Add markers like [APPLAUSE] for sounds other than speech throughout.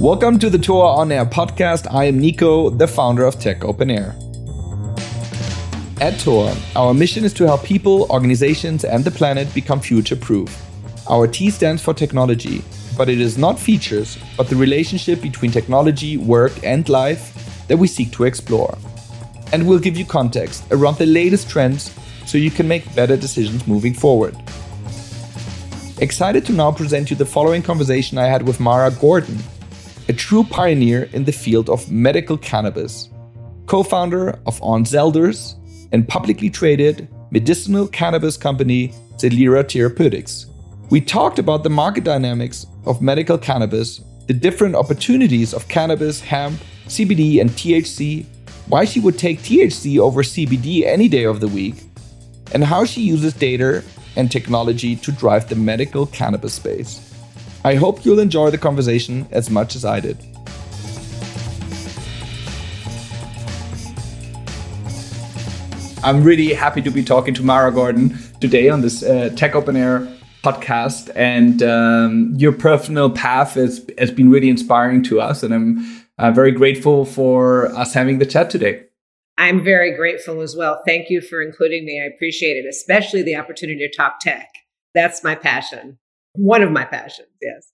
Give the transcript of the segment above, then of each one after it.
Welcome to the TOA On Air podcast. I am Nico, the founder of Tech Open Air. At TOA, our mission is to help people, organizations, and the planet become future proof. Our T stands for technology, but it is not features, but the relationship between technology, work, and life that we seek to explore. And we'll give you context around the latest trends so you can make better decisions moving forward. Excited to now present you the following conversation I had with Mara Gordon, a true pioneer in the field of medical cannabis, co founder of Aunt Zelda's and publicly traded medicinal cannabis company Zelira Therapeutics. We talked about the market dynamics of medical cannabis, the different opportunities of cannabis, hemp, CBD, and THC, why she would take THC over CBD any day of the week, and how she uses data and technology to drive the medical cannabis space. I hope you'll enjoy the conversation as much as I did. I'm really happy to be talking to Mara Gordon today on this uh, Tech Open Air podcast. And um, your personal path has, has been really inspiring to us. And I'm uh, very grateful for us having the chat today. I'm very grateful as well. Thank you for including me. I appreciate it, especially the opportunity to talk tech. That's my passion one of my passions. Yes.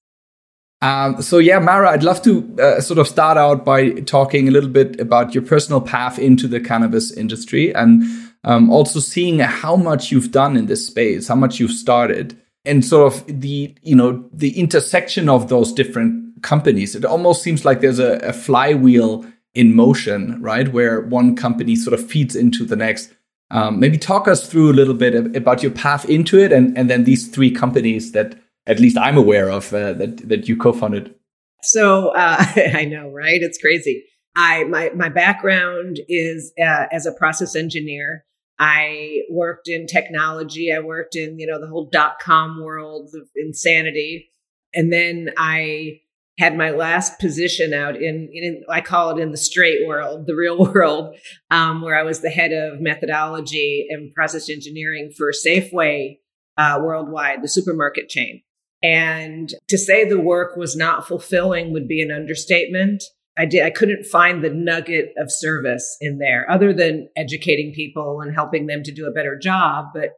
Um, so yeah, Mara, I'd love to uh, sort of start out by talking a little bit about your personal path into the cannabis industry and um, also seeing how much you've done in this space, how much you've started, and sort of the you know the intersection of those different companies. It almost seems like there's a, a flywheel in motion, right, where one company sort of feeds into the next. Um, maybe talk us through a little bit about your path into it, and and then these three companies that at least I'm aware of uh, that that you co-founded. So uh, [LAUGHS] I know, right? It's crazy. I my my background is uh, as a process engineer. I worked in technology. I worked in you know the whole dot com world of insanity, and then I had my last position out in, in I call it in the straight world, the real [LAUGHS] world, um, where I was the head of methodology and process engineering for Safeway uh, worldwide, the supermarket chain. And to say the work was not fulfilling would be an understatement. I did I couldn't find the nugget of service in there other than educating people and helping them to do a better job, but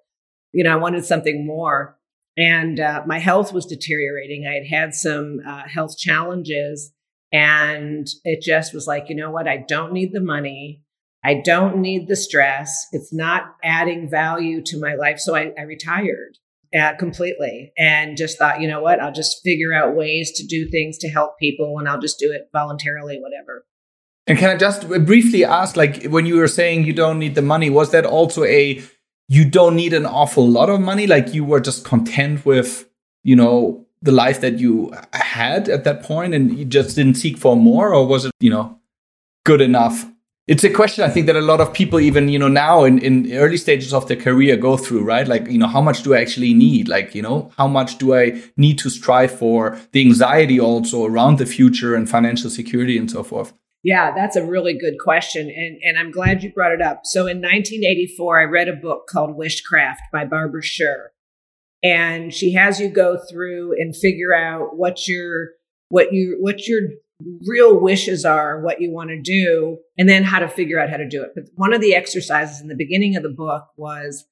you know, I wanted something more. And uh, my health was deteriorating. I had had some uh, health challenges, and it just was like, you know what? I don't need the money. I don't need the stress. It's not adding value to my life. So I, I retired uh, completely and just thought, you know what, I'll just figure out ways to do things to help people and I'll just do it voluntarily, whatever. And can I just briefly ask, like, when you were saying you don't need the money, was that also a you don't need an awful lot of money? Like, you were just content with, you know, the life that you had at that point and you just didn't seek for more? Or was it, you know, good enough it's a question I think that a lot of people, even you know now in, in early stages of their career, go through. Right, like you know, how much do I actually need? Like you know, how much do I need to strive for? The anxiety also around the future and financial security and so forth. Yeah, that's a really good question, and and I'm glad you brought it up. So in 1984, I read a book called Wishcraft by Barbara Sher, and she has you go through and figure out what your what you what your real wishes are, what you want to do, and then how to figure out how to do it. But one of the exercises in the beginning of the book was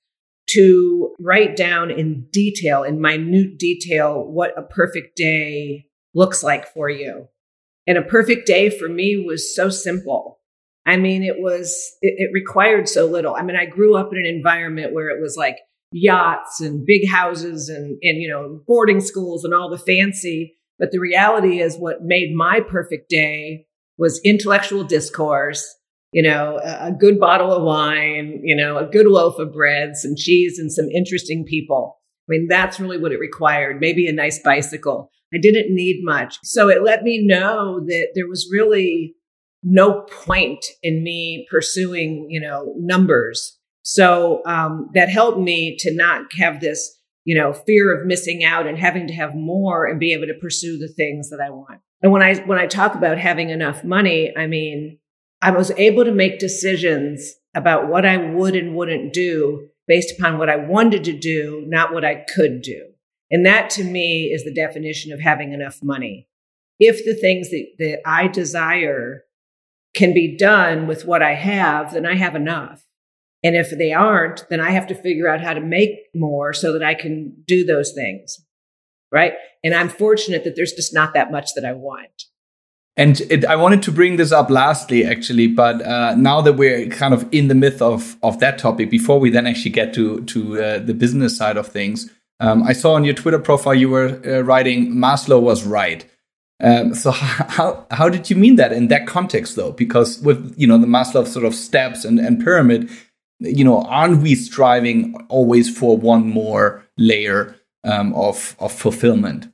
to write down in detail, in minute detail, what a perfect day looks like for you. And a perfect day for me was so simple. I mean, it was, it, it required so little. I mean, I grew up in an environment where it was like yachts and big houses and, and, you know, boarding schools and all the fancy but the reality is what made my perfect day was intellectual discourse, you know, a, good bottle of wine, you know, a good loaf of bread, some cheese, and some interesting people. I mean, that's really what it required. Maybe a nice bicycle. I didn't need much. So it let me know that there was really no point in me pursuing, you know, numbers. So um, that helped me to not have this you know, fear of missing out and having to have more and be able to pursue the things that I want. And when I when I talk about having enough money, I mean, I was able to make decisions about what I would and wouldn't do based upon what I wanted to do, not what I could do. And that to me is the definition of having enough money. if the things that, that I desire can be done with what I have, then I have enough. And if they aren't, then I have to figure out how to make more so that I can do those things. Right. And I'm fortunate that there's just not that much that I want. And it, I wanted to bring this up lastly, actually, but uh, now that we're kind of in the myth of of that topic, before we then actually get to to uh, the business side of things, um, I saw on your Twitter profile you were uh, writing Maslow was right. Um, so [LAUGHS] how how did you mean that in that context though? Because with you know the Maslow sort of steps and, and pyramid, you know, aren't we striving always for one more layer um, of of fulfillment?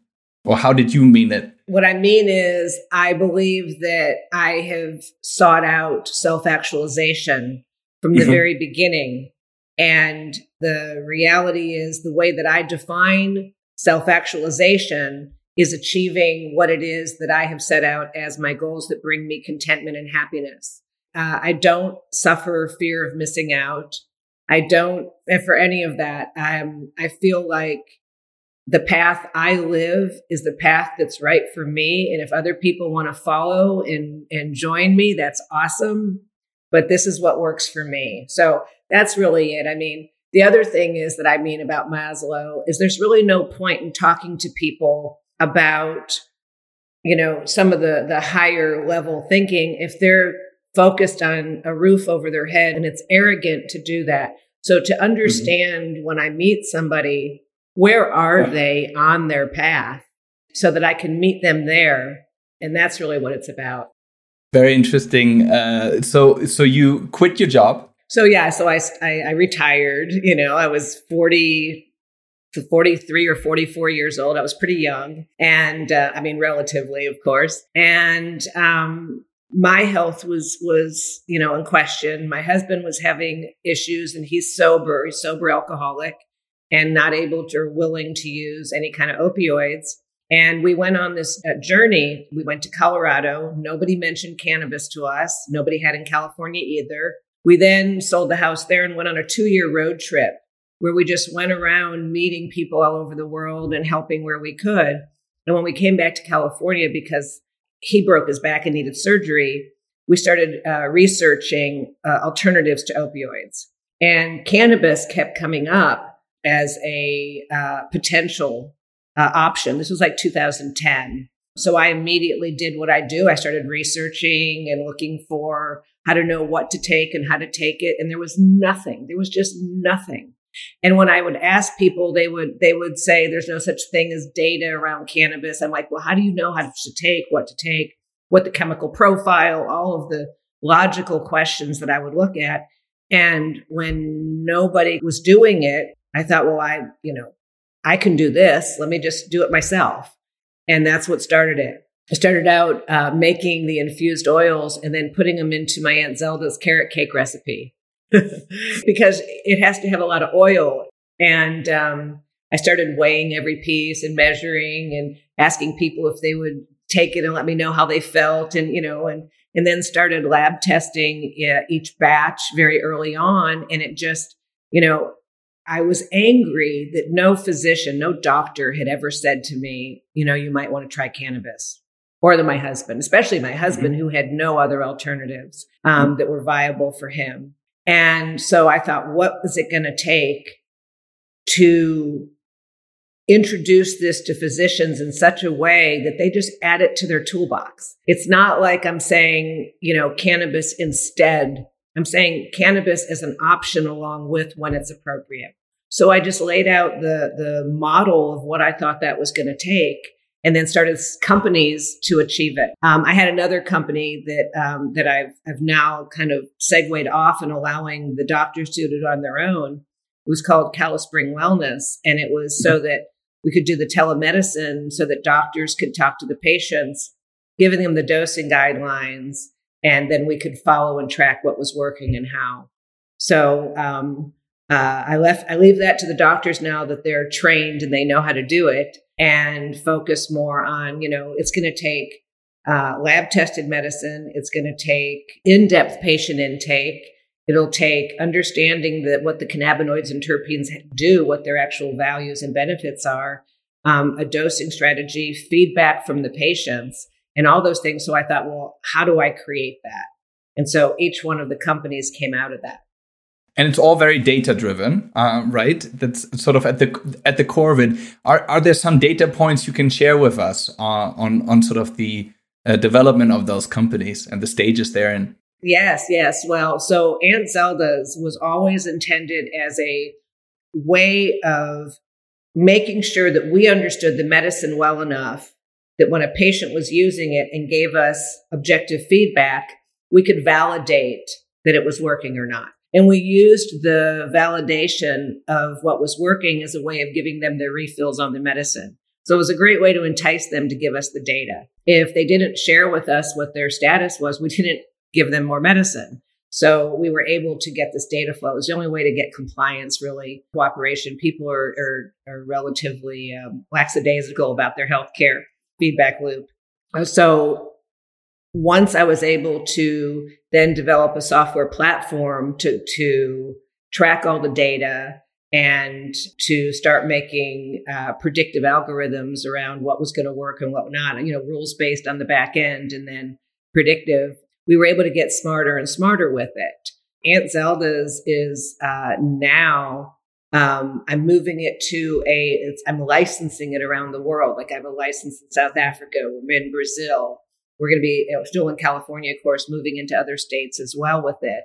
Or how did you mean it? What I mean is, I believe that I have sought out self actualization from the mm-hmm. very beginning. And the reality is, the way that I define self actualization is achieving what it is that I have set out as my goals that bring me contentment and happiness. Uh, I don't suffer fear of missing out. I don't, and for any of that, um, I feel like the path I live is the path that's right for me. And if other people want to follow and, and join me, that's awesome. But this is what works for me. So that's really it. I mean, the other thing is that I mean about Maslow is there's really no point in talking to people about, you know, some of the, the higher level thinking if they're focused on a roof over their head and it's arrogant to do that. So to mm-hmm. understand mm-hmm. when I meet somebody where are they on their path so that I can meet them there? And that's really what it's about. Very interesting. Uh, so, so you quit your job. So yeah, so I, I, I retired. You know, I was forty 43 or 44 years old. I was pretty young. And uh, I mean, relatively, of course. And um, my health was, was, you know, in question. My husband was having issues and he's sober, he's sober alcoholic and not able to or willing to use any kind of opioids. And we went on this uh, journey. We went to Colorado. Nobody mentioned cannabis to us. Nobody had in California either. We then sold the house there and went on a two year road trip where we just went around meeting people all over the world and helping where we could. And when we came back to California, because he broke his back and needed surgery, we started uh, researching uh, alternatives to opioids. And cannabis kept coming up as a uh, potential uh, option. This was like 2010. So I immediately did what I do. I started researching and looking for how to know what to take and how to take it. And there was nothing. There was just nothing. And when I would ask people, they would they would say there's no such thing as data around cannabis. I'm like, well, how do you know how to take, what to take, what the chemical profile, all of the logical questions that I would look at. And when nobody was doing it, I thought, well, I, you know, I can do this. Let me just do it myself. And that's what started it. I started out uh, making the infused oils and then putting them into my Aunt Zelda's carrot cake recipe [LAUGHS] because it has to have a lot of oil. And um, I started weighing every piece and measuring and asking people if they would take it and let me know how they felt. And, you know, and, and then started lab testing each batch very early on. And it just, you know, I was angry that no physician, no doctor had ever said to me, you know, you might want to try cannabis. Or that my husband, especially my husband, mm-hmm. who had no other alternatives um, mm-hmm. that were viable for him. And so I thought, what was it going to take to introduce this to physicians in such a way that they just add it to their toolbox? It's not like I'm saying, you know, cannabis instead I'm saying cannabis as an option along with when it's appropriate. So I just laid out the, the model of what I thought that was going to take and then started companies to achieve it. Um, I had another company that um, that I've, I've now kind of segued off and allowing the doctors to do it on their own. It was called Calispring Wellness, and it was so mm-hmm. that we could do the telemedicine, so that doctors could talk to the patients, giving them the dosing guidelines, and then we could follow and track what was working and how. So um, uh, I left. I leave that to the doctors now that they're trained and they know how to do it, and focus more on you know it's going to take uh, lab tested medicine. It's going to take in depth patient intake. It'll take understanding that what the cannabinoids and terpenes do, what their actual values and benefits are, um, a dosing strategy, feedback from the patients, and all those things. So I thought, well, how do I create that? And so each one of the companies came out of that. And it's all very data driven, uh, right? That's sort of at the at the core of it. Are are there some data points you can share with us uh, on on sort of the uh, development of those companies and the stages they're in? Yes, yes. Well, so Aunt Zelda's was always intended as a way of making sure that we understood the medicine well enough that when a patient was using it and gave us objective feedback, we could validate that it was working or not. And we used the validation of what was working as a way of giving them their refills on the medicine. So it was a great way to entice them to give us the data. If they didn't share with us what their status was, we didn't give them more medicine. So we were able to get this data flow. It was the only way to get compliance, really, cooperation. People are, are, are relatively um, lackadaisical about their healthcare feedback loop. So once I was able to then develop a software platform to, to track all the data and to start making uh, predictive algorithms around what was going to work and what not, you know, rules based on the back end and then predictive we were able to get smarter and smarter with it. Aunt Zelda's is uh, now um, I'm moving it to a. I'm licensing it around the world. Like I have a license in South Africa. We're in Brazil. We're going to be still in California, of course, moving into other states as well with it.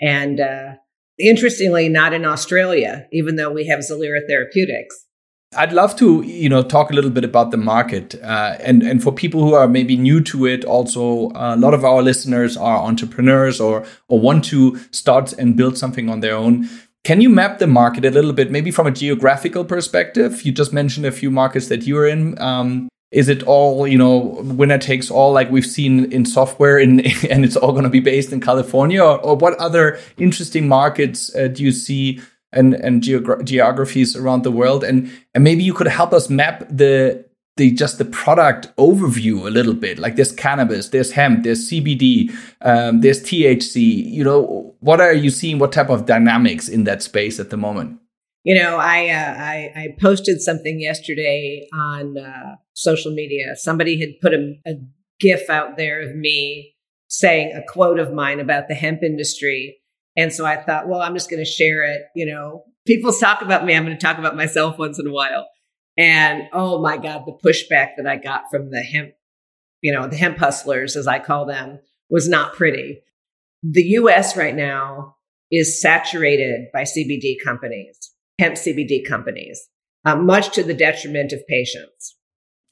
And uh, interestingly, not in Australia, even though we have Zelira Therapeutics. I'd love to, you know, talk a little bit about the market, uh, and and for people who are maybe new to it. Also, uh, a lot of our listeners are entrepreneurs or or want to start and build something on their own. Can you map the market a little bit, maybe from a geographical perspective? You just mentioned a few markets that you're in. Um, is it all, you know, winner takes all, like we've seen in software, in, [LAUGHS] and it's all going to be based in California, or, or what other interesting markets uh, do you see? and and geogra- geographies around the world? And and maybe you could help us map the the just the product overview a little bit. Like there's cannabis there's hemp there's cbd um, there's thc you know what are you seeing? What type of dynamics in that space at the moment you know i uh, I, I, posted something yesterday on uh, social media somebody had put a, a gif out there of me saying a quote of mine about the hemp industry and so I thought, well, I'm just going to share it. You know, people talk about me. I'm going to talk about myself once in a while. And oh my God, the pushback that I got from the hemp, you know, the hemp hustlers, as I call them, was not pretty. The US right now is saturated by CBD companies, hemp CBD companies, uh, much to the detriment of patients.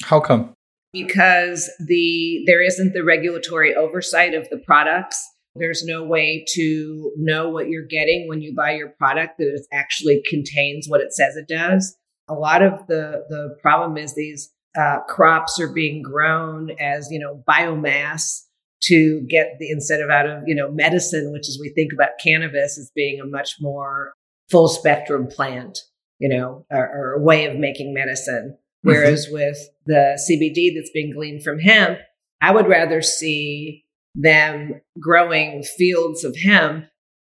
How come? Because the there isn't the regulatory oversight of the products there's no way to know what you're getting when you buy your product that it actually contains what it says it does. A lot of the the problem is these uh, crops are being grown as you know biomass to get the instead of out of you know medicine, which is we think about cannabis as being a much more full spectrum plant, you know, or, or a way of making medicine. Mm-hmm. Whereas mm-hmm. with the CBD that's being gleaned from hemp, I would rather see them growing fields of hemp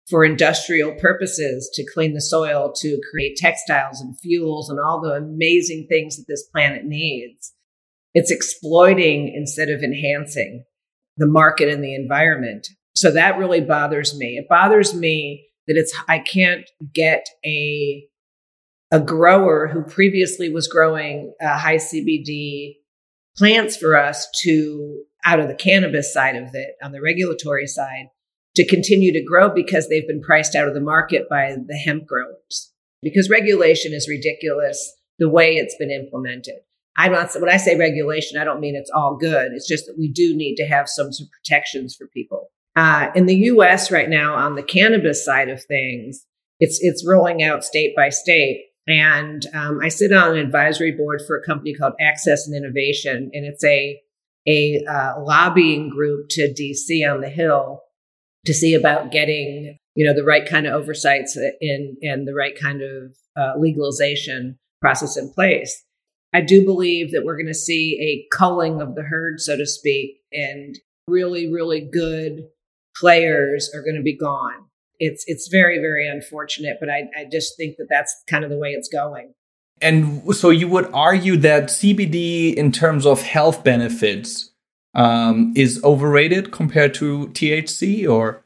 for industrial purposes to clean the soil, to create textiles and fuels and all the amazing things that this planet needs. It's exploiting instead of enhancing the market and the environment. So that really bothers me. It bothers me that it's, I can't get a, a grower who previously was growing uh, high CBD plants for us to out of the cannabis side of it on the regulatory side to continue to grow because they've been priced out of the market by the hemp growers. Because regulation is ridiculous the way it's been implemented. I'm not, when I say regulation, I don't mean it's all good. It's just that we do need to have some, some protections for people. Uh, in the US right now, on the cannabis side of things, it's, it's rolling out state by state. And um, I sit on an advisory board for a company called Access and Innovation, and it's a a uh, lobbying group to DC on the Hill to see about getting you know the right kind of oversights in and the right kind of uh, legalization process in place. I do believe that we're going to see a culling of the herd, so to speak, and really, really good players are going to be gone. It's it's very, very unfortunate, but I, I just think that that's kind of the way it's going. And so you would argue that CBD, in terms of health benefits, um, is overrated compared to THC or?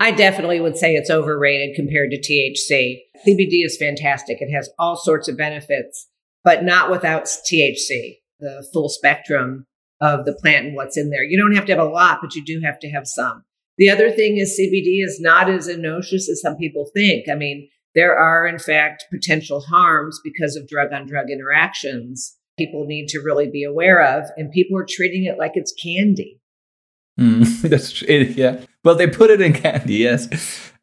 I definitely would say it's overrated compared to THC. CBD is fantastic. It has all sorts of benefits, but not without THC, the full spectrum of the plant and what's in there. You don't have to have a lot, but you do have to have some. The other thing is CBD is not as innocuous as some people think. I mean, there are, in fact, potential harms because of drug on drug interactions people need to really be aware of. And people are treating it like it's candy. Mm, [LAUGHS] that's true. Yeah. Well, they put it in candy, yes. [LAUGHS]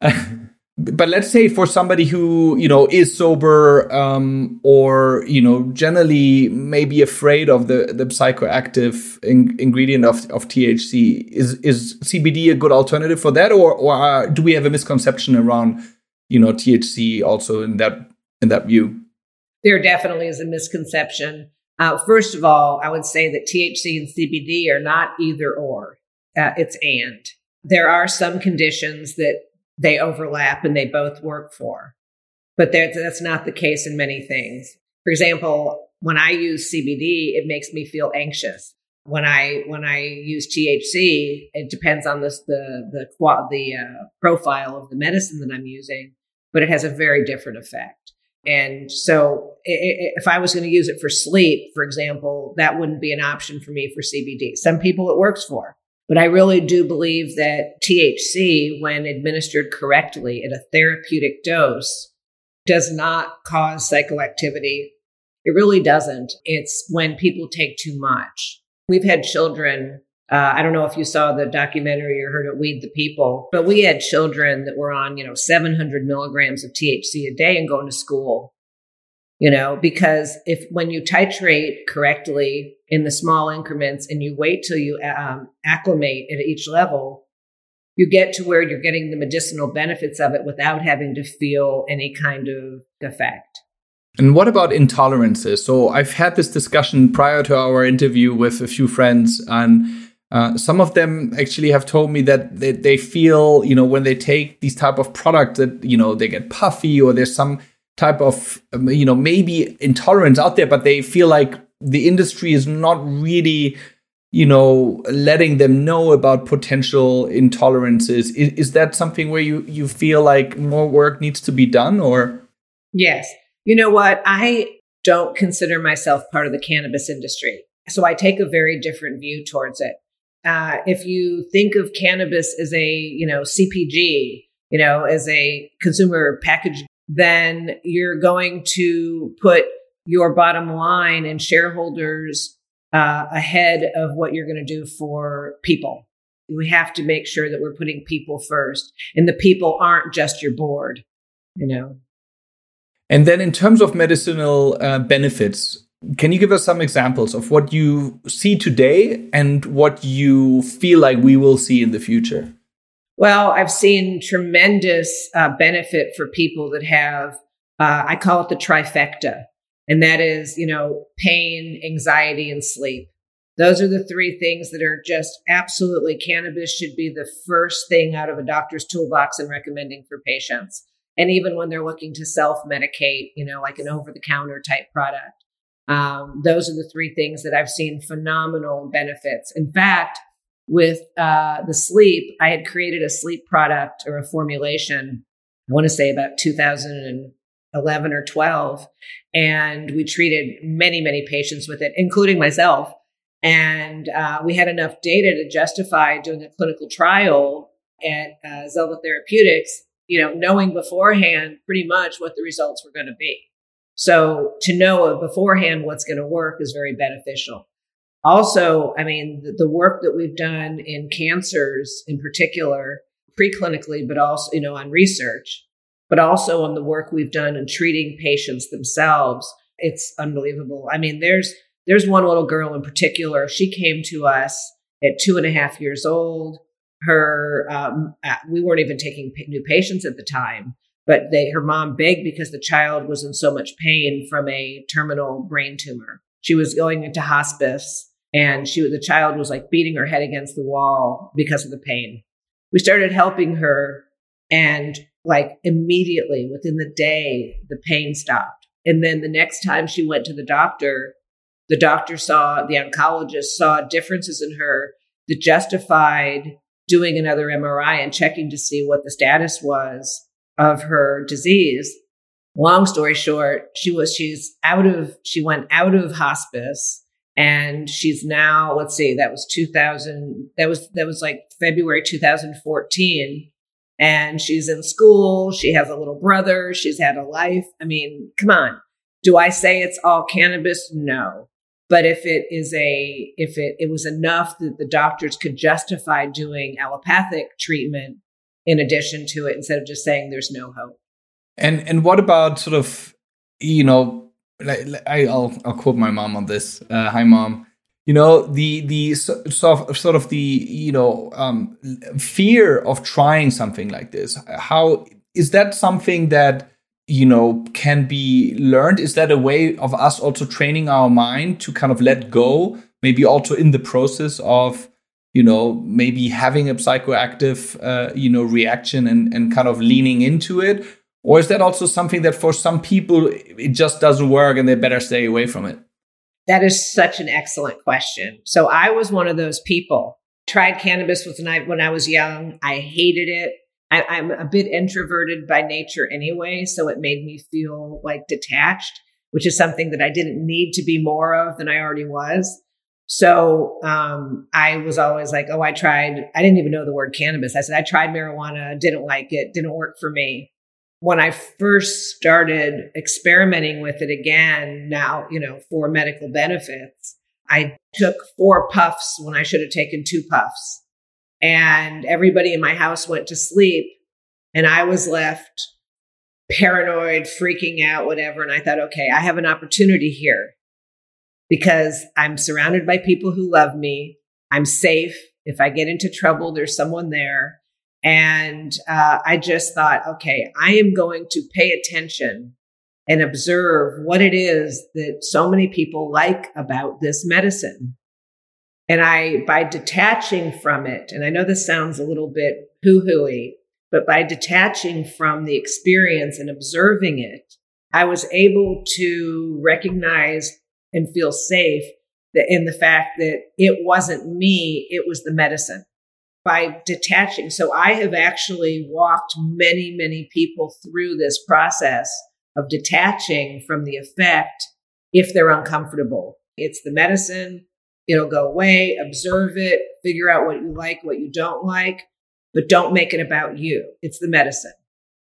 but let's say for somebody who you know is sober um, or you know generally maybe afraid of the the psychoactive in- ingredient of, of THC is is CBD a good alternative for that? Or or uh, do we have a misconception around you know THC also in that in that view? There definitely is a misconception. Uh, first of all I would say that THC and CBD are not either or uh, it's and. There are some conditions that they overlap and they both work for. But that's not the case in many things. For example, when I use CBD, it makes me feel anxious. When I when I use THC, it depends on this the the the uh, profile of the medicine that I'm using, but it has a very different effect. And so, if I was going to use it for sleep, for example, that wouldn't be an option for me for CBD. Some people it works for. But I really do believe that THC, when administered correctly at a therapeutic dose, does not cause psychoactivity. It really doesn't. It's when people take too much. We've had children. Uh, I don't know if you saw the documentary or heard it, Weed the People, but we had children that were on, you know, 700 milligrams of THC a day and going to school you know, because if when you titrate correctly in the small increments and you wait till you um, acclimate at each level, you get to where you're getting the medicinal benefits of it without having to feel any kind of effect. And what about intolerances? So I've had this discussion prior to our interview with a few friends, and uh, some of them actually have told me that they, they feel, you know, when they take these type of products that you know they get puffy or there's some type of um, you know maybe intolerance out there but they feel like the industry is not really you know letting them know about potential intolerances. Is, is that something where you you feel like more work needs to be done or? Yes. You know what? I don't consider myself part of the cannabis industry so i take a very different view towards it. Uh, if you think of cannabis as a you know cpg you know as a consumer packaged then you're going to put your bottom line and shareholders uh, ahead of what you're going to do for people. We have to make sure that we're putting people first, and the people aren't just your board, you know. And then, in terms of medicinal uh, benefits, can you give us some examples of what you see today and what you feel like we will see in the future? Well, I've seen tremendous uh, benefit for people that have, uh, I call it the trifecta. And that is, you know, pain, anxiety, and sleep. Those are the three things that are just absolutely cannabis should be the first thing out of a doctor's toolbox and recommending for patients. And even when they're looking to self medicate, you know, like an over the counter type product. Um, those are the three things that I've seen phenomenal benefits. In fact, with uh, the sleep, I had created a sleep product or a formulation, I want to say about 2011 or 12. And we treated many, many patients with it, including myself. And uh, we had enough data to justify doing a clinical trial at uh, Zelda Therapeutics, you know, knowing beforehand pretty much what the results were going to be. So to know beforehand what's going to work is very beneficial. Also, I mean, the, work that we've done in cancers in particular, preclinically, but also, you know, on research, but also on the work we've done in treating patients themselves, it's unbelievable. I mean, there's there's one little girl in particular. She came to us at two and a half years old. Her, um, uh, we weren't even taking new patients at the time, but they, her mom begged because the child was in so much pain from a terminal brain tumor. She was going into hospice and she the child was like beating her head against the wall because of the pain we started helping her and like immediately within the day the pain stopped and then the next time she went to the doctor the doctor saw, the oncologist saw differences in her that justified doing another MRI and checking to see what the status was of her disease. Long story short, she was, she's out of, she went out of hospice and she's now, let's see, that was 2000, that was, that was like February 2014. And she's in school. She has a little brother. She's had a life. I mean, come on. Do I say it's all cannabis? No. But if it is a, if it, it was enough that the doctors could justify doing allopathic treatment in addition to it instead of just saying there's no hope. And and what about sort of you know I, will I'll quote my mom on this. Uh, hi, mom. You know the the of sort of the you know um, fear of trying something like this. How is that something that you know can be learned? Is that a way of us also training our mind to kind of let go? Maybe also in the process of you know maybe having a psychoactive uh, you know reaction and and kind of leaning into it or is that also something that for some people it just doesn't work and they better stay away from it that is such an excellent question so i was one of those people tried cannabis when I, when I was young i hated it I, i'm a bit introverted by nature anyway so it made me feel like detached which is something that i didn't need to be more of than i already was so um, I was always like, oh, I tried. I didn't even know the word cannabis. I said, I tried marijuana, didn't like it, didn't work for me. When I first started experimenting with it again, now, you know, for medical benefits, I took four puffs when I should have taken two puffs. And everybody in my house went to sleep. And I was left paranoid, freaking out, whatever. And I thought, okay, I have an opportunity here because I'm surrounded by people who love me. I'm safe. If I get into trouble, there's someone there. And uh, I just thought, okay, I am going to pay attention and observe what it is that so many people like about this medicine. And I, by detaching from it, and I know this sounds a little bit hoo hooey, but by detaching from the experience and observing it, I was able to recognize and feel safe in the fact that it wasn't me, it was the medicine. By detaching. So I have actually walked many, many people through this process of detaching from the effect if they're uncomfortable. It's the medicine. It'll go away, observe it, figure out what you like, what you don't like, but don't make it about you. It's the medicine.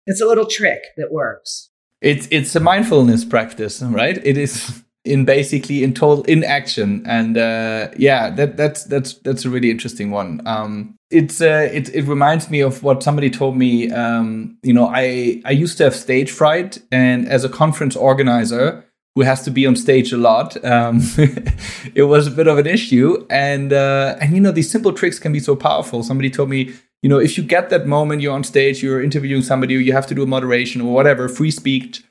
It's a little trick that works. It's it's a mindfulness practice, right? It is [LAUGHS] in basically in total inaction and uh, yeah that that's that's that's a really interesting one. Um, it's uh, it, it reminds me of what somebody told me um, you know i i used to have stage fright and as a conference organizer who has to be on stage a lot um, [LAUGHS] it was a bit of an issue. And uh, and you know these simple tricks can be so powerful. Somebody told me you know if you get that moment you're on stage you're interviewing somebody you have to do a moderation or whatever free speech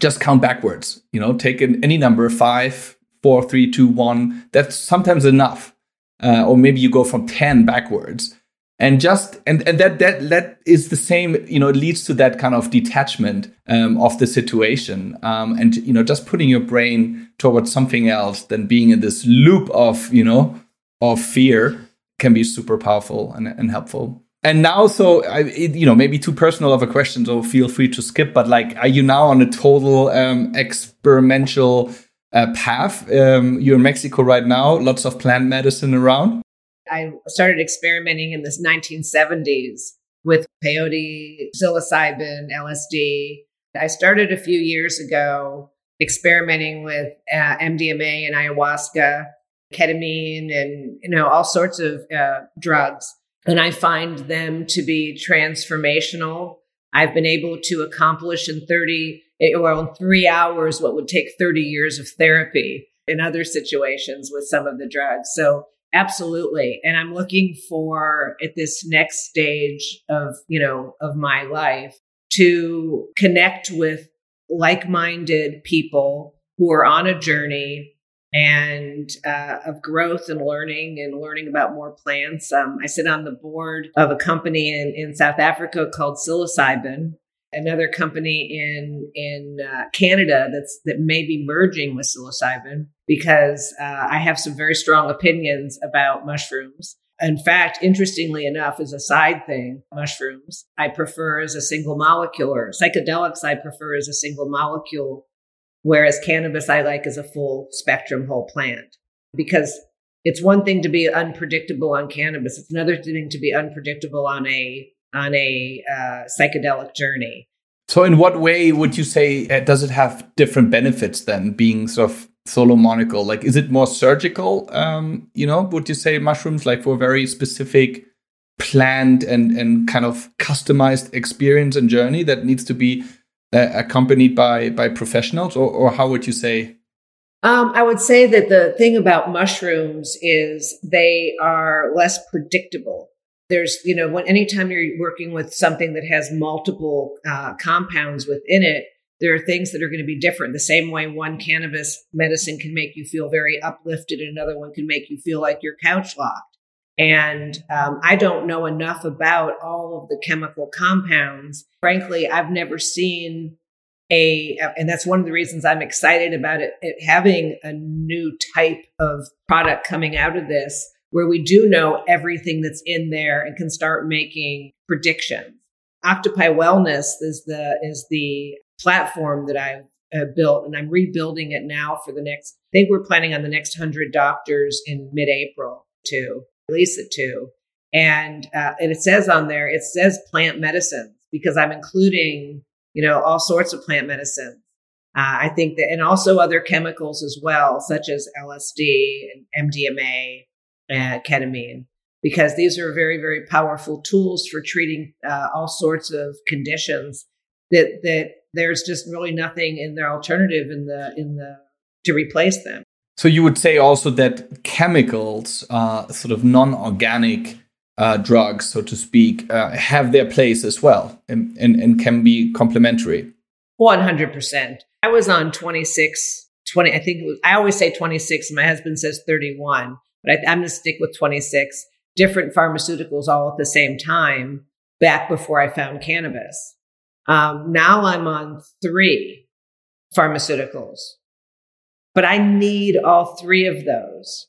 just count backwards. You know, take an, any number five, four, three, two, one. That's sometimes enough. Uh, or maybe you go from 10 backwards and just and, and that that that is the same you know it leads to that kind of detachment um, of the situation um, and you know just putting your brain towards something else than being in this loop of you know of fear can be super powerful and, and helpful and now so I, it, you know maybe too personal of a question so feel free to skip but like are you now on a total um, experimental uh, path? Um, you're in mexico right now lots of plant medicine around. I started experimenting in the 1970s with peyote psilocybin lsd i started a few years ago experimenting with uh, mdma and ayahuasca ketamine and you know all sorts of uh, drugs and I find them to be transformational. I've been able to accomplish in 30, eh, well, in three hours, what would take 30 years of therapy in other situations with some of the drugs. So absolutely. And I'm looking for at this next stage of, you know, of my life to connect with like-minded people who are on a journey and uh, of growth and learning and learning about more plants. Um, I sit on the board of a company in, in South Africa called Psilocybin. another company in in uh, Canada that's that may be merging with psilocybin because uh, I have some very strong opinions about mushrooms. In fact, interestingly enough, as a side thing, mushrooms I prefer as a single molecule, or psychedelics I prefer as a single molecule, whereas cannabis I like as a full spectrum whole plant because it's one thing to be unpredictable on cannabis; it's another thing to be unpredictable on a on a uh, psychedelic journey. So, in what way would you say uh, does it have different benefits than being sort of Solomonical? Like, is it more surgical? Um, you know, would you say mushrooms like for a very specific planned and and kind of customized experience and journey that needs to be uh, accompanied by by professionals, or or how would you say? Um, I would say that the thing about mushrooms is they are less predictable. There's you know when anytime you're working with something that has multiple uh, compounds within it there are things that are going to be different. The same way one cannabis medicine can make you feel very uplifted and another one can make you feel like you're couch locked and um, i don't know enough about all of the chemical compounds frankly i've never seen a and that's one of the reasons i'm excited about it, it having a new type of product coming out of this where we do know everything that's in there and can start making predictions. Octopi Wellness is the is the platform that I've uh, built, and I'm rebuilding it now for the next. I think we're planning on the next hundred doctors in mid-April to release it to, and uh, and it says on there it says plant medicines because I'm including you know all sorts of plant medicines. Uh, I think that, and also other chemicals as well, such as LSD and MDMA and ketamine because these are very very powerful tools for treating uh, all sorts of conditions that that there's just really nothing in their alternative in the in the to replace them so you would say also that chemicals uh, sort of non-organic uh, drugs so to speak uh, have their place as well and, and, and can be complementary. 100% i was on 26 20 i think was, i always say 26 my husband says 31 but I, I'm going to stick with 26 different pharmaceuticals all at the same time back before I found cannabis. Um, now I'm on three pharmaceuticals, but I need all three of those.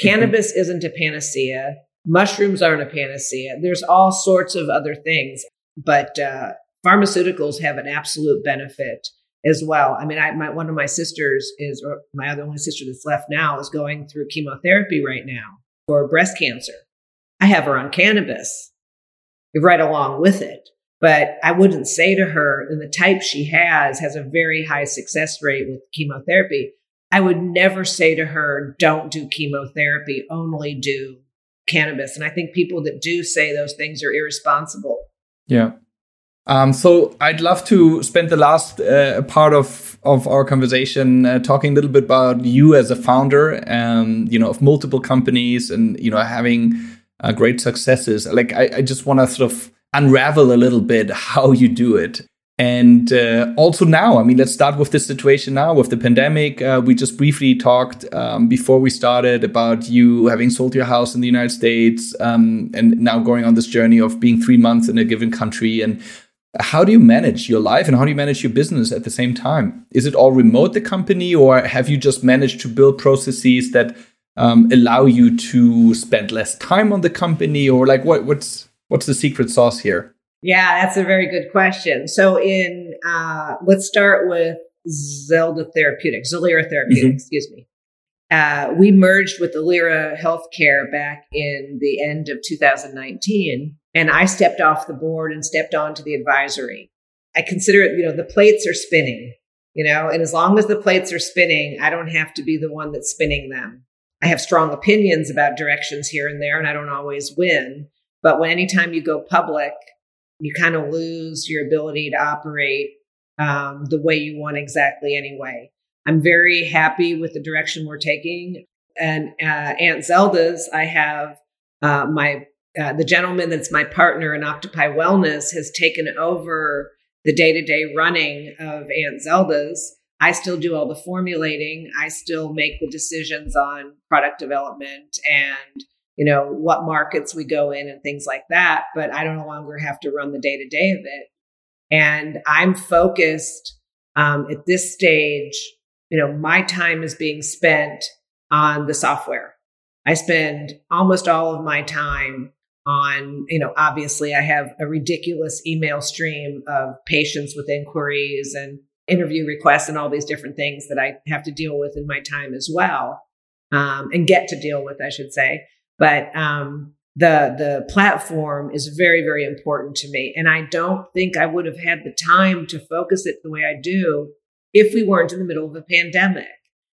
Mm-hmm. Cannabis isn't a panacea. Mushrooms aren't a panacea. There's all sorts of other things, but uh, pharmaceuticals have an absolute benefit as well. I mean, I, my, one of my sisters is, or my other only sister that's left now is going through chemotherapy right now for breast cancer. I have her on cannabis right along with it. But I wouldn't say to her, and the type she has has a very high success rate with chemotherapy. I would never say to her, don't do chemotherapy, only do cannabis. And I think people that do say those things are irresponsible. Yeah. Um, so I'd love to spend the last uh, part of of our conversation uh, talking a little bit about you as a founder, um, you know, of multiple companies, and you know, having uh, great successes. Like I, I just want to sort of unravel a little bit how you do it. And uh, also now, I mean, let's start with this situation now with the pandemic. Uh, we just briefly talked um, before we started about you having sold your house in the United States um, and now going on this journey of being three months in a given country and how do you manage your life and how do you manage your business at the same time? Is it all remote, the company, or have you just managed to build processes that um, allow you to spend less time on the company, or like what, what's what's the secret sauce here? Yeah, that's a very good question. So, in uh, let's start with Zelda Therapeutics, Zelira Therapeutics, mm-hmm. excuse me. Uh, we merged with Ilera Healthcare back in the end of 2019 and I stepped off the board and stepped onto the advisory. I consider it, you know, the plates are spinning, you know, and as long as the plates are spinning, I don't have to be the one that's spinning them. I have strong opinions about directions here and there, and I don't always win. But when anytime you go public, you kind of lose your ability to operate um, the way you want exactly anyway. I'm very happy with the direction we're taking. And uh, Aunt Zelda's, I have uh, my uh, the gentleman that's my partner in Octopi Wellness has taken over the day to day running of Aunt Zelda's. I still do all the formulating. I still make the decisions on product development and you know what markets we go in and things like that. But I don't no longer have to run the day to day of it. And I'm focused um, at this stage. You know, my time is being spent on the software. I spend almost all of my time on, you know, obviously I have a ridiculous email stream of patients with inquiries and interview requests and all these different things that I have to deal with in my time as well, um, and get to deal with, I should say. But um, the the platform is very very important to me, and I don't think I would have had the time to focus it the way I do if we weren't in the middle of a pandemic.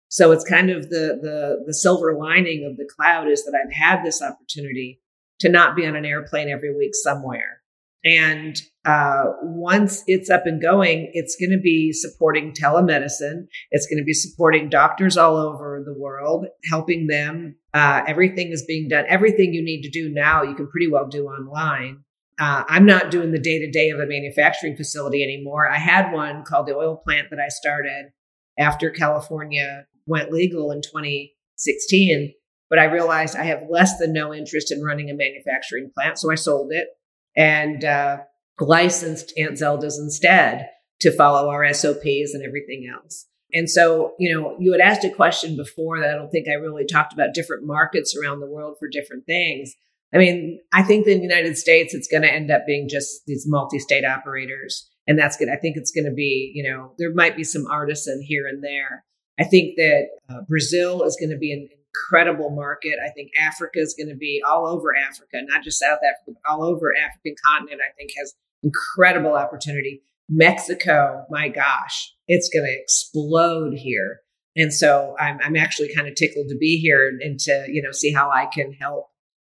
So it's kind of the the the silver lining of the cloud is that I've had this opportunity to not be on an airplane every week somewhere. And uh, once it's up and going, it's going to be supporting telemedicine. It's going to be supporting doctors all over the world, helping them. Uh, everything is being done. Everything you need to do now, you can pretty well do online. Uh, I'm not doing the day to day of a manufacturing facility anymore. I had one called the oil plant that I started after California went legal in 2016. But I realized I have less than no interest in running a manufacturing plant. So I sold it and uh, licensed Aunt Zelda's instead to follow our SOPs and everything else. And so, you know, you had asked a question before that I don't think I really talked about different markets around the world for different things. I mean, I think in the United States, it's going to end up being just these multi state operators. And that's good. I think it's going to be, you know, there might be some artisan here and there. I think that uh, Brazil is going to be an incredible market. I think Africa is going to be all over Africa, not just South Africa, all over African continent. I think has incredible opportunity. Mexico, my gosh, it's going to explode here. And so I'm, I'm actually kind of tickled to be here and to, you know, see how I can help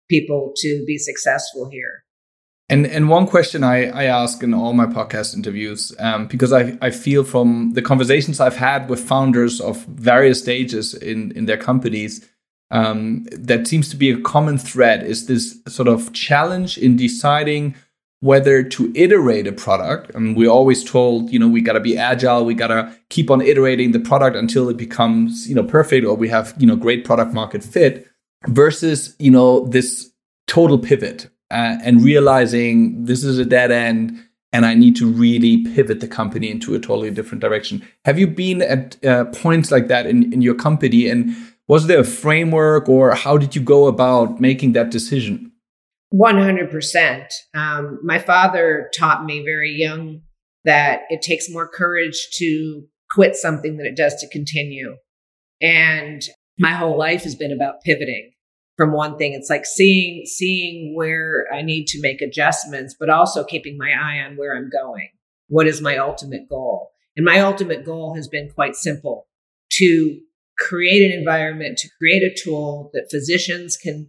people to be successful here. And and one question I, I ask in all my podcast interviews, um, because I, I feel from the conversations I've had with founders of various stages in, in their companies, um, that seems to be a common thread is this sort of challenge in deciding whether to iterate a product. And we're always told, you know, we got to be agile, we got to keep on iterating the product until it becomes, you know, perfect or we have, you know, great product market fit versus, you know, this total pivot uh, and realizing this is a dead end and I need to really pivot the company into a totally different direction. Have you been at uh, points like that in, in your company? And was there a framework or how did you go about making that decision? 100%. Um, my father taught me very young that it takes more courage to quit something than it does to continue. And my whole life has been about pivoting from one thing. It's like seeing seeing where I need to make adjustments, but also keeping my eye on where I'm going. What is my ultimate goal? And my ultimate goal has been quite simple to create an environment, to create a tool that physicians can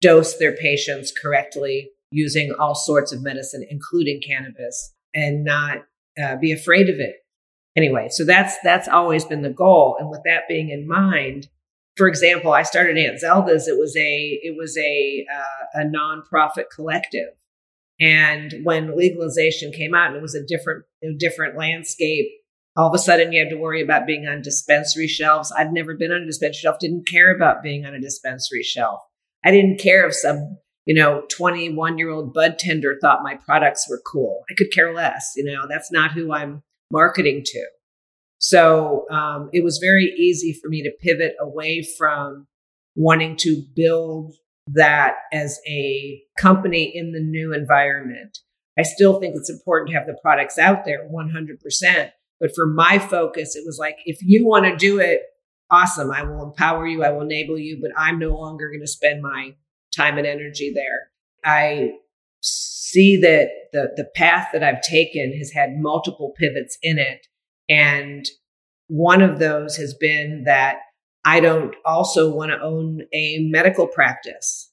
dose their patients correctly using all sorts of medicine, including cannabis, and not uh, be afraid of it. Anyway, so that's that's always been the goal. And with that being in mind, for example, I started Aunt Zelda's. It was a it was a uh, a nonprofit collective, and when legalization came out, and it was a different a different landscape. All of a sudden, you had to worry about being on dispensary shelves. I'd never been on a dispensary shelf. Didn't care about being on a dispensary shelf. I didn't care if some you know 21 year old bud tender thought my products were cool. I could care less. You know that's not who I'm marketing to. So um, it was very easy for me to pivot away from wanting to build that as a company in the new environment. I still think it's important to have the products out there 100%. But for my focus, it was like, if you want to do it, awesome. I will empower you. I will enable you, but I'm no longer going to spend my time and energy there. I see that the, the path that I've taken has had multiple pivots in it. And one of those has been that I don't also want to own a medical practice.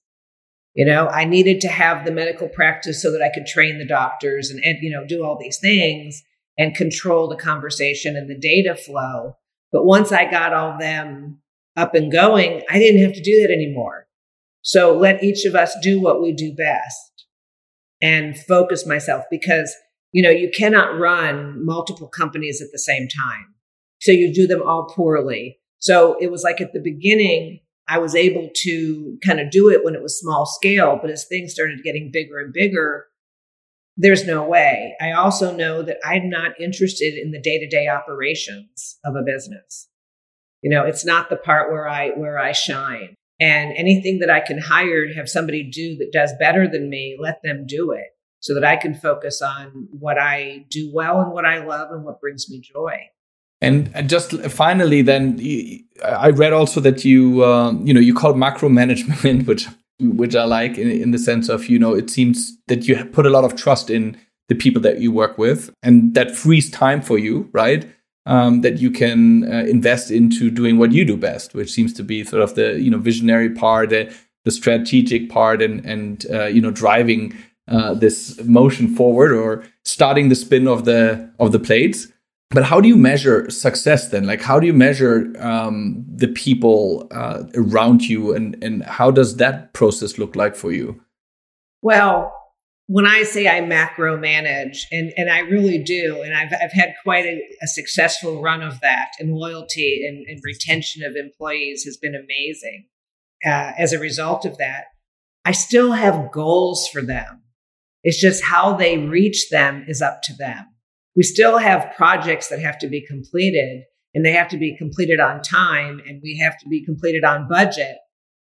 You know, I needed to have the medical practice so that I could train the doctors and, and you know, do all these things and control the conversation and the data flow. But once I got all them up and going, I didn't have to do that anymore. So let each of us do what we do best and focus myself because, you know, you cannot run multiple companies at the same time. So you do them all poorly. So it was like at the beginning, I was able to kind of do it when it was small scale. But as things started getting bigger and bigger, there's no way. I also know that I'm not interested in the day-to-day operations of a business. You know, it's not the part where I where I shine. And anything that I can hire have somebody do that does better than me, let them do it so that I can focus on what I do well and what I love and what brings me joy. And just finally, then I read also that you, uh, you know, you call macro management, [LAUGHS] which which I like in, in the sense of, you know, it seems that you put a lot of trust in the people that you work with, and that frees time for you, right? Um, that you can uh, invest into doing what you do best, which seems to be sort of the you know visionary part, the, the strategic part, and and uh, you know driving uh, this motion forward or starting the spin of the of the plates but how do you measure success then? Like how do you measure um, the people uh, around you and and how does that process look like for you? Well when i say i macro manage and and i really do and i've, I've had quite a, a successful run of that and loyalty and, and retention of employees has been amazing uh, as a result of that. I still have goals for them. It's just how they reach them is up to them. We still have projects that have to be completed and they have to be completed on time and we have to be completed on budget.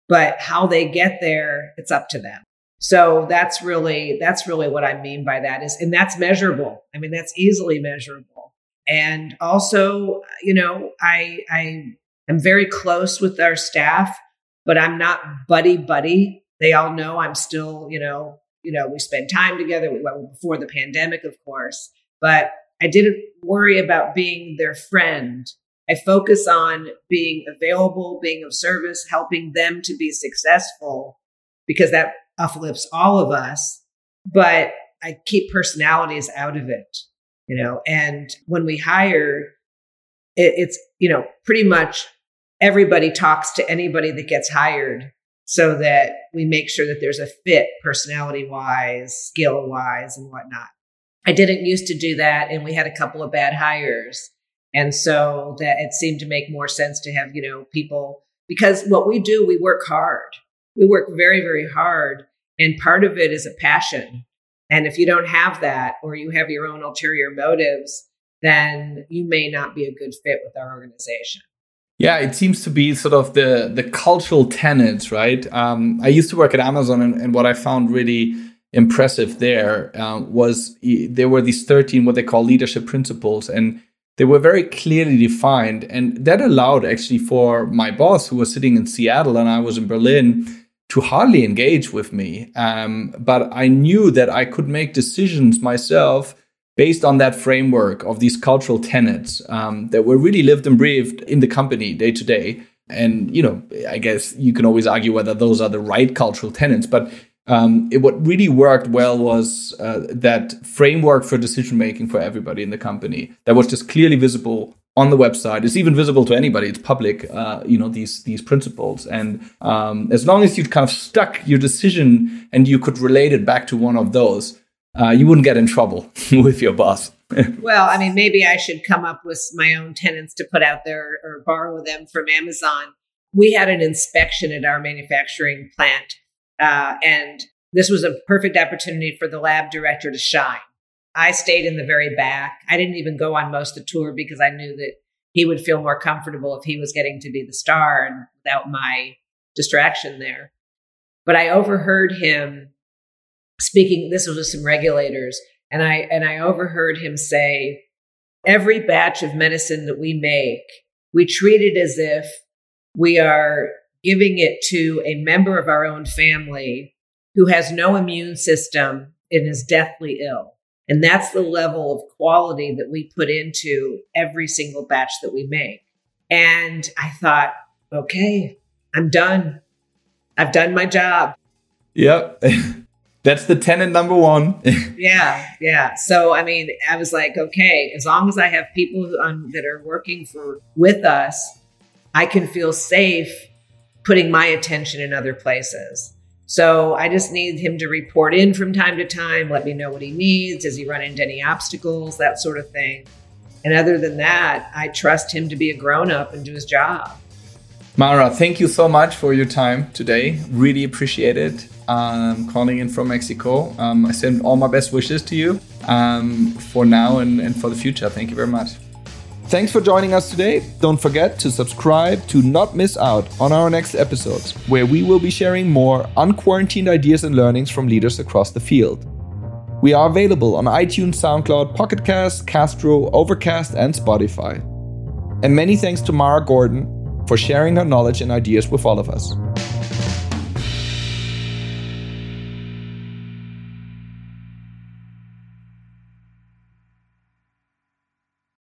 But how they get there, it's up to them. So that's really, that's really what I mean by that is, and that's measurable. I mean, that's easily measurable. And also, you know, I, I am very close with our staff, but I'm not buddy buddy. They all know I'm still, you know, you know, we spend time together. We went before the pandemic, of course, but I didn't worry about being their friend. I focus on being available, being of service, helping them to be successful because that uplifts all of us. But I keep personalities out of it, you know, and when we hire, it, it's, you know, pretty much everybody talks to anybody that gets hired so that we make sure that there's a fit personality wise, skill wise, and whatnot. I didn't used to do that, and we had a couple of bad hires. And so that it seemed to make more sense to have, you know, people because what we do, we work hard. We work very, very hard. And part of it is a passion. And if you don't have that or you have your own ulterior motives, then you may not be a good fit with our organization. Yeah, it seems to be sort of the the cultural tenets, right? Um, I used to work at Amazon, and, and what I found really impressive there um, was there were these thirteen what they call leadership principles, and they were very clearly defined, and that allowed actually for my boss, who was sitting in Seattle and I was in Berlin, to hardly engage with me. Um, but I knew that I could make decisions myself based on that framework of these cultural tenets um, that were really lived and breathed in the company day to day. And you know, I guess you can always argue whether those are the right cultural tenets, but um, it, what really worked well was uh, that framework for decision making for everybody in the company that was just clearly visible on the website. It's even visible to anybody. It's public. Uh, you know these these principles, and um, as long as you kind of stuck your decision and you could relate it back to one of those, uh, you wouldn't get in trouble [LAUGHS] with your boss. [LAUGHS] well, I mean, maybe I should come up with my own tenants to put out there or borrow them from Amazon. We had an inspection at our manufacturing plant, uh, and this was a perfect opportunity for the lab director to shine. I stayed in the very back. I didn't even go on most of the tour because I knew that he would feel more comfortable if he was getting to be the star and without my distraction there. But I overheard him speaking, this was with some regulators, and I and I overheard him say, every batch of medicine that we make, we treat it as if we are giving it to a member of our own family who has no immune system and is deathly ill. And that's the level of quality that we put into every single batch that we make. And I thought, okay, I'm done. I've done my job. Yep. [LAUGHS] That's the tenant number one. [LAUGHS] yeah, yeah. So I mean, I was like, okay, as long as I have people um, that are working for with us, I can feel safe putting my attention in other places. So I just need him to report in from time to time, let me know what he needs. Does he run into any obstacles? That sort of thing. And other than that, I trust him to be a grown up and do his job. Mara, thank you so much for your time today. Really appreciate it. Um, calling in from Mexico. Um, I send all my best wishes to you um, for now and, and for the future. Thank you very much. Thanks for joining us today. Don't forget to subscribe to not miss out on our next episodes, where we will be sharing more unquarantined ideas and learnings from leaders across the field. We are available on iTunes, SoundCloud, Pocket Cast, Castro, Overcast, and Spotify. And many thanks to Mara Gordon for sharing her knowledge and ideas with all of us.